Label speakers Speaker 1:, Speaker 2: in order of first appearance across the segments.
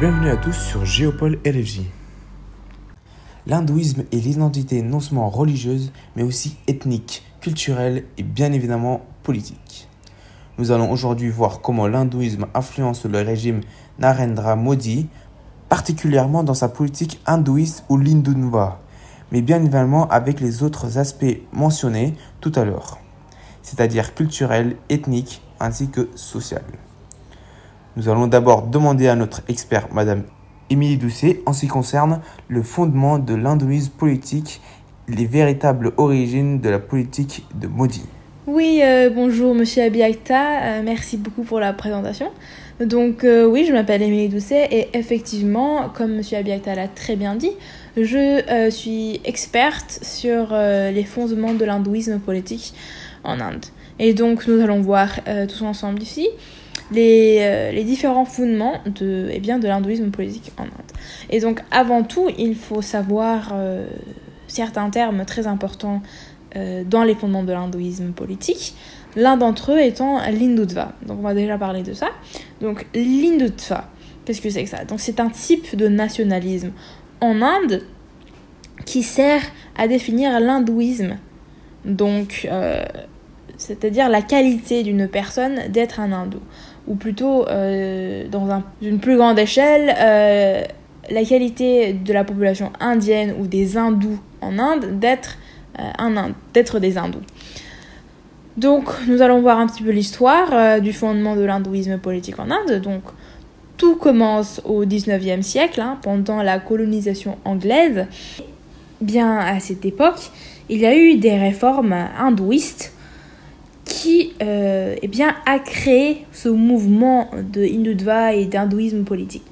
Speaker 1: Bienvenue à tous sur Géopole LFJ. L'hindouisme est l'identité non seulement religieuse, mais aussi ethnique, culturelle et bien évidemment politique. Nous allons aujourd'hui voir comment l'hindouisme influence le régime Narendra Modi, particulièrement dans sa politique hindouiste ou l'hindunva, mais bien évidemment avec les autres aspects mentionnés tout à l'heure, c'est-à-dire culturel, ethnique ainsi que social. Nous allons d'abord demander à notre expert, Madame Émilie Doucet, en ce qui concerne le fondement de l'hindouisme politique, les véritables origines de la politique de Modi.
Speaker 2: Oui, euh, bonjour Monsieur Abiakta, euh, merci beaucoup pour la présentation. Donc euh, oui, je m'appelle Émilie Doucet et effectivement, comme Monsieur Abiakta l'a très bien dit, je suis experte sur les fondements de l'hindouisme politique en Inde. Et donc nous allons voir tous ensemble ici les, les, différents fondements de, eh bien, de l'hindouisme politique en Inde. Et donc avant tout, il faut savoir certains termes très importants euh, dans les fondements de l'hindouisme politique. L'un d'entre eux étant l'hindutva. Donc on va déjà parler de ça. Donc l'hindutva, qu'est-ce que c'est que ça? Donc c'est un type de nationalisme en Inde qui sert à définir l'hindouisme. Donc euh, c'est-à-dire la qualité d'une personne d'être un hindou. Ou plutôt, euh, dans une plus grande échelle, la qualité de la population indienne ou des hindous en Inde d'être euh, d'être des hindous. Donc nous allons voir un petit peu l'histoire euh, du fondement de l'hindouisme politique en Inde. Donc tout commence au 19e siècle, hein, pendant la colonisation anglaise. Bien à cette époque, il y a eu des réformes hindouistes qui euh, eh bien, a créé ce mouvement de hindutva et d'hindouisme politique.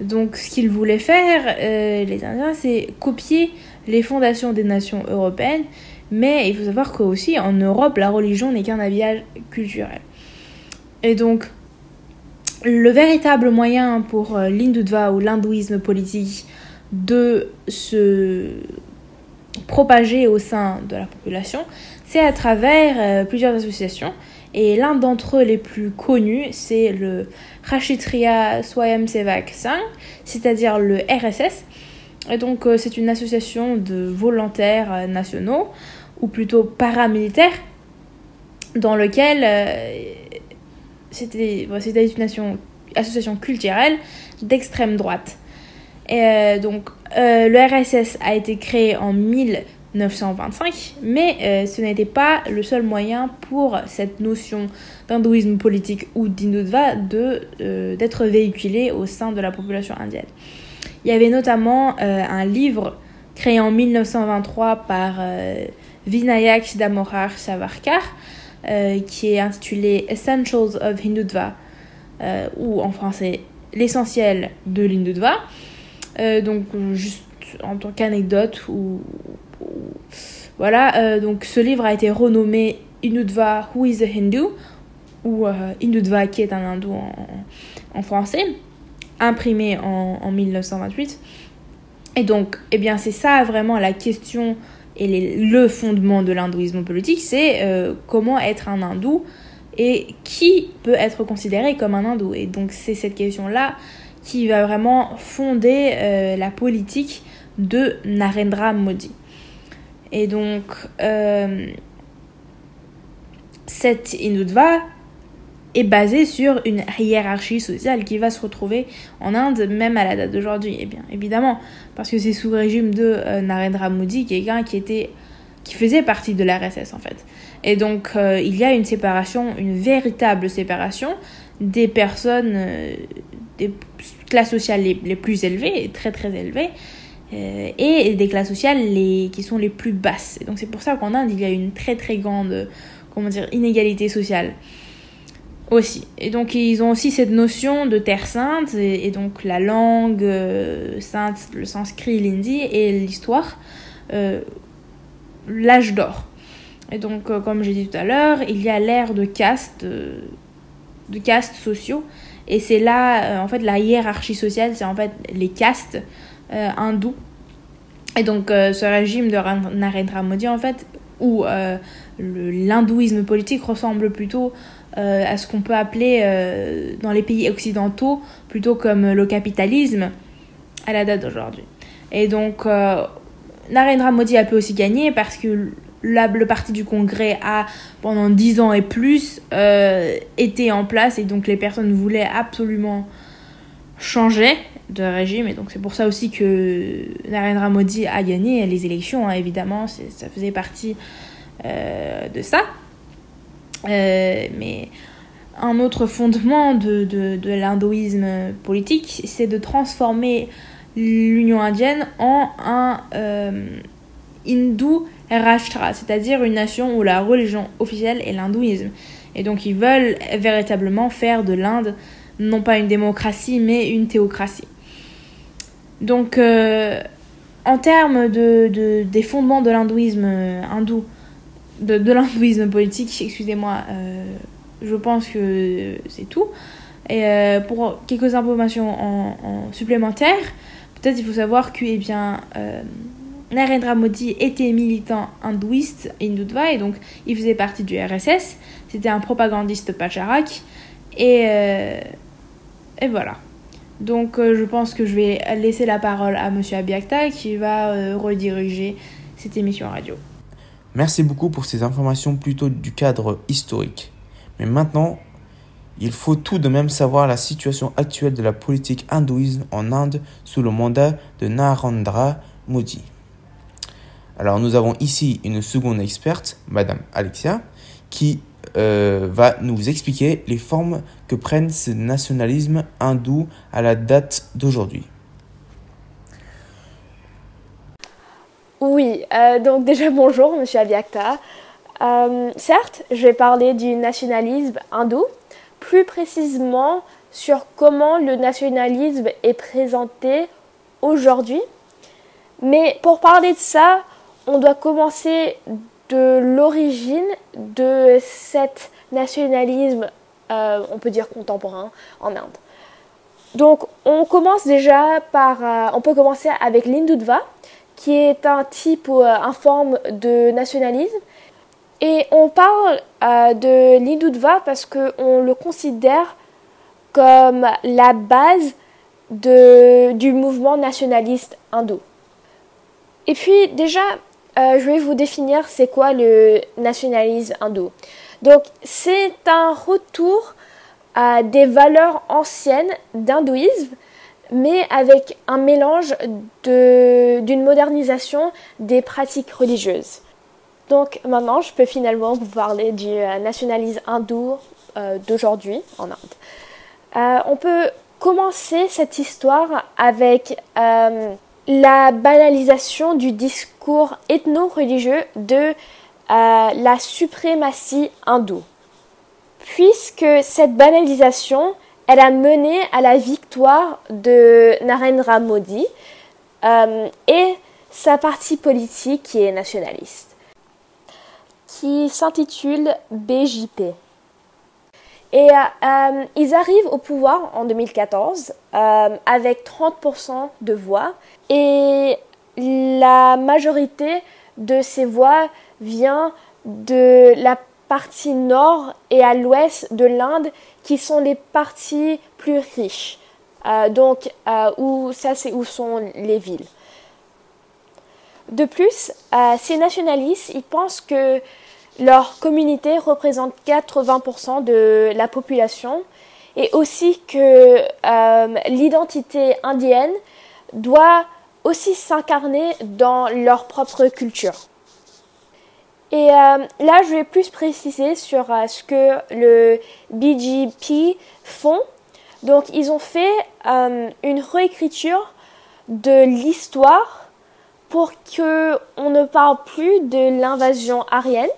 Speaker 2: Donc ce qu'ils voulaient faire, les Indiens, c'est copier les fondations des nations européennes, mais il faut savoir qu'aussi en Europe, la religion n'est qu'un habillage culturel. Et donc, le véritable moyen pour euh, l'hindutva ou l'hindouisme politique de se propager au sein de la population, à travers euh, plusieurs associations. Et l'un d'entre eux les plus connus, c'est le Rashtriya Swayamsevak Sangh, c'est-à-dire le RSS, et donc, euh, c'est une association de volontaires euh, nationaux, ou plutôt paramilitaires, dans lequel euh, c'était une association culturelle d'extrême droite. Et donc, le RSS a été créé en 1925, mais ce n'était pas le seul moyen pour cette notion d'hindouisme politique ou d'hindutva d'être véhiculée au sein de la population indienne. Il y avait notamment euh, un livre créé en 1923 par euh, Vinayak Damorar Savarkar euh, qui est intitulé Essentials of Hindutva ou en français L'essentiel de l'Hindutva. donc juste en tant qu'anecdote ou, voilà donc ce livre a été renommé Hindutva Who is a Hindu ou Hindutva qui est un hindou en français imprimé en, 1928. Et donc, eh bien, c'est ça vraiment la question et le fondement de l'hindouisme politique, c'est euh, comment être un hindou et qui peut être considéré comme un hindou. Et donc, c'est cette question-là qui va vraiment fonder euh, la politique de Narendra Modi. Et donc, euh, cette Hindutva est basé sur une hiérarchie sociale qui va se retrouver en Inde même à la date d'aujourd'hui. Et eh bien évidemment, parce que c'est sous le régime de euh, Narendra Modi, quelqu'un qui était qui faisait partie de l'RSS en fait. Et donc euh, il y a une séparation, une véritable séparation des personnes des classes sociales les, les, plus élevées, très très élevées, et des classes sociales les, qui sont les plus basses. Donc c'est pour ça qu'en Inde il y a une très très grande comment dire inégalité sociale aussi. Et donc ils ont aussi cette notion de terre sainte, et, donc la langue euh, sainte, le sanskrit, l'hindi, et l'histoire, euh, l'âge d'or. Et donc, euh, comme j'ai dit tout à l'heure, il y a l'ère de caste, de castes sociaux, et c'est là, en fait, la hiérarchie sociale, c'est en fait les castes hindous. Et donc, ce régime de Narendra Modi, en fait, ou l'hindouisme politique ressemble plutôt à ce qu'on peut appeler dans les pays occidentaux plutôt comme le capitalisme à la date d'aujourd'hui. Et donc, Narendra Modi a pu aussi gagner parce que le parti du Congrès a, pendant 10 ans et plus, euh, été en place et donc les personnes voulaient absolument changer de régime. Et donc c'est pour ça aussi que Narendra Modi a gagné les élections, hein, évidemment, ça faisait partie euh, de ça. Euh, mais un autre fondement de, de, de l'hindouisme politique, c'est de transformer l'Union indienne en un hindou Rashtra, c'est-à-dire une nation où la religion officielle est l'hindouisme. Et donc ils veulent véritablement faire de l'Inde non pas une démocratie mais une théocratie. Donc euh, en termes de, des fondements de l'hindouisme hindou, de, l'hindouisme politique, excusez-moi, euh, je pense que c'est tout. Et euh, pour quelques informations en, supplémentaires, peut-être il faut savoir que eh Narendra Modi était militant hindouiste hindutva et donc il faisait partie du RSS. C'était un propagandiste pacharak. Et, euh, et voilà. Donc euh, je pense que je vais laisser la parole à Monsieur Abiakta qui va euh, rediriger cette émission radio.
Speaker 1: Merci beaucoup pour ces informations plutôt du cadre historique. Mais maintenant, il faut tout de même savoir la situation actuelle de la politique hindouiste en Inde sous le mandat de Narendra Modi. Alors nous avons ici une seconde experte, Madame Alexia, qui euh, va nous expliquer les formes que prennent ce nationalisme hindou à la date d'aujourd'hui.
Speaker 3: Oui, euh, donc déjà bonjour Monsieur Abiakta. Euh, certes, je vais parler du nationalisme hindou, plus précisément sur comment le nationalisme est présenté aujourd'hui. Mais pour parler de ça, on doit commencer de l'origine de cet nationalisme, euh, on peut dire contemporain, en Inde. Donc on commence déjà par, euh, on peut commencer avec l'Hindutva, qui est un type ou euh, une forme de nationalisme. Et on parle de l'Hindutva parce qu'on le considère comme la base de, du mouvement nationaliste hindou. Et puis déjà, euh, je vais vous définir c'est quoi le nationalisme hindou. Donc c'est un retour à des valeurs anciennes d'hindouisme, mais avec un mélange d'une modernisation des pratiques religieuses. Donc maintenant, je peux finalement vous parler du euh, nationalisme hindou euh, d'aujourd'hui en Inde. on peut commencer cette histoire avec la banalisation du discours ethno-religieux de euh, la suprématie hindoue. Puisque cette banalisation, elle a mené à la victoire de Narendra Modi euh, et sa partie politique qui est nationaliste, qui s'intitule BJP. Et euh, ils arrivent au pouvoir en 2014 euh, avec 30% de voix et la majorité de ces voix vient de la partie nord et à l'ouest de l'Inde qui sont les parties plus riches. Euh, donc où ça c'est où sont les villes. De plus, ces nationalistes, ils pensent que leur communauté représente 80% de la population et aussi que euh, l'identité indienne doit aussi s'incarner dans leur propre culture. Et euh, là, je vais plus préciser sur euh, ce que le BGP font. Donc, ils ont fait une réécriture de l'histoire pour que on ne parle plus de l'invasion arienne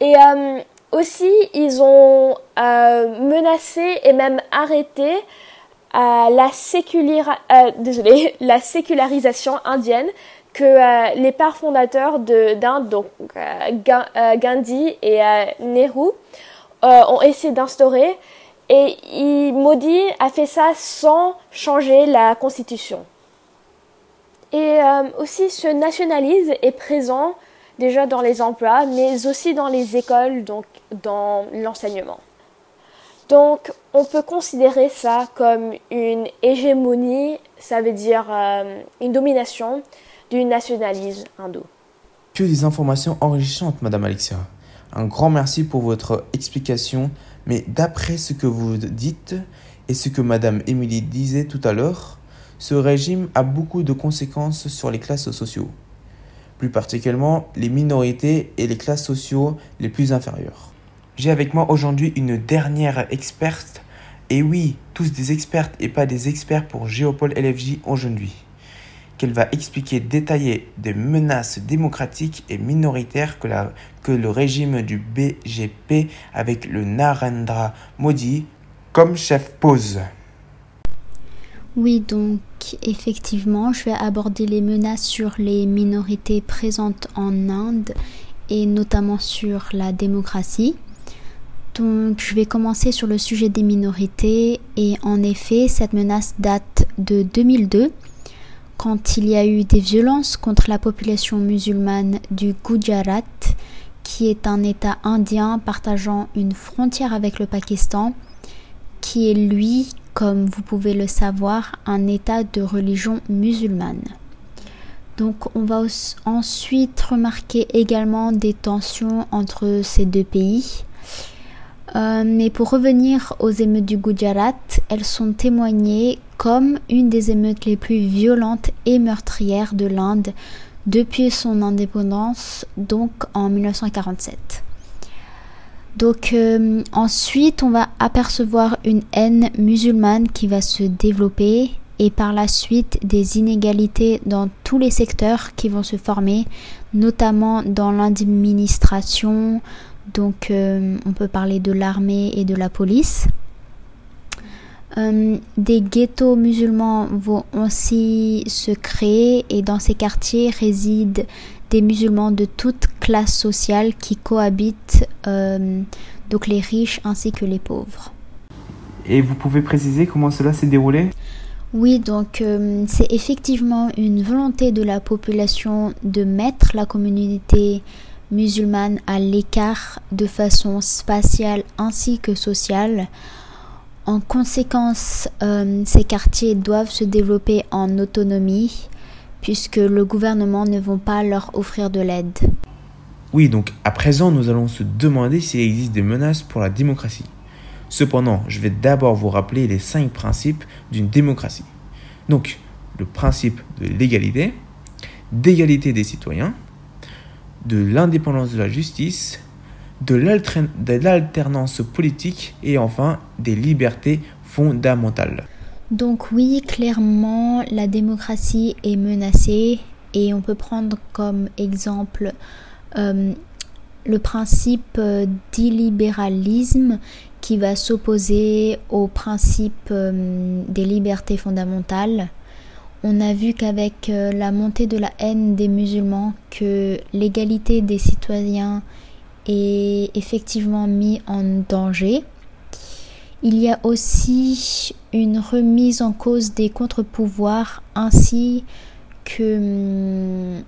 Speaker 3: et euh, aussi, ils ont euh, menacé et même arrêté euh, la, la sécularisation indienne que les pères fondateurs d'Inde, donc Gandhi et Nehru, ont essayé d'instaurer. Et Modi a fait ça sans changer la constitution. Et aussi, ce nationalisme est présent déjà dans les emplois, mais aussi dans les écoles, donc dans l'enseignement. Donc on peut considérer ça comme une hégémonie, ça veut dire euh, une domination du nationalisme hindou.
Speaker 1: Que des informations enrichissantes, Madame Alexia. Un grand merci pour votre explication, mais d'après ce que vous dites et ce que Madame Émilie disait tout à l'heure, ce régime a beaucoup de conséquences sur les classes sociaux, plus particulièrement les minorités et les classes sociaux les plus inférieures. J'ai avec moi aujourd'hui une dernière experte, et oui, tous des expertes et pas des experts pour Géopole LFJ aujourd'hui, qu'elle va expliquer détailler des menaces démocratiques et minoritaires que, la, que le régime du BGP avec le Narendra Modi comme chef pose.
Speaker 4: Oui, donc effectivement, je vais aborder les menaces sur les minorités présentes en Inde et notamment sur la démocratie. Donc, je vais commencer sur le sujet des minorités. Et en effet, cette menace date de 2002, quand il y a eu des violences contre la population musulmane du Gujarat, qui est un État indien partageant une frontière avec le Pakistan, qui est lui, comme vous pouvez le savoir, un État de religion musulmane. Donc on va ensuite remarquer également des tensions entre ces deux pays euh, mais pour revenir aux émeutes du Gujarat, elles sont témoignées comme une des émeutes les plus violentes et meurtrières de l'Inde depuis son indépendance, donc en 1947. Donc euh, ensuite, on va apercevoir une haine musulmane qui va se développer et par la suite des inégalités dans tous les secteurs qui vont se former, notamment dans l'administration, donc euh, on peut parler de l'armée et de la police. Euh, des ghettos musulmans vont aussi se créer et dans ces quartiers résident des musulmans de toutes classes sociales qui cohabitent, euh, donc les riches ainsi que les pauvres.
Speaker 1: Et vous pouvez préciser comment cela s'est déroulé?
Speaker 4: Oui, donc c'est effectivement une volonté de la population de mettre la communauté musulmane à l'écart de façon spatiale ainsi que sociale. En conséquence, euh, ces quartiers doivent se développer en autonomie puisque le gouvernement ne va pas leur offrir de l'aide.
Speaker 1: Oui, donc à présent, nous allons se demander s'il existe des menaces pour la démocratie. Cependant, je vais d'abord vous rappeler les cinq principes d'une démocratie. Donc, le principe de l'égalité, d'égalité des citoyens, de l'indépendance de la justice, de l'alternance politique et enfin des libertés fondamentales.
Speaker 4: Donc oui, clairement, la démocratie est menacée et on peut prendre comme exemple euh, le principe euh, d'illibéralisme qui va s'opposer au principe euh, des libertés fondamentales on a vu qu'avec la montée de la haine des musulmans, que l'égalité des citoyens est effectivement mise en danger. Il y a aussi une remise en cause des contre-pouvoirs ainsi que hum,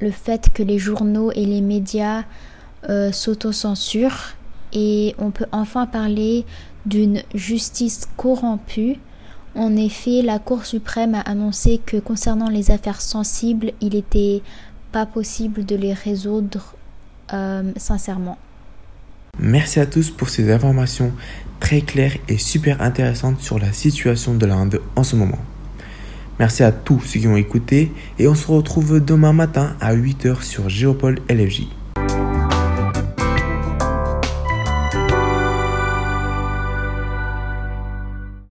Speaker 4: le fait que les journaux et les médias euh, s'autocensurent et on peut enfin parler d'une justice corrompue en effet, la Cour suprême a annoncé que concernant les affaires sensibles, il n'était pas possible de les résoudre euh, sincèrement.
Speaker 1: Merci à tous pour ces informations très claires et super intéressantes sur la situation de l'Inde en ce moment. Merci à tous ceux qui ont écouté et on se retrouve demain matin à 8h sur Géopole LFJ.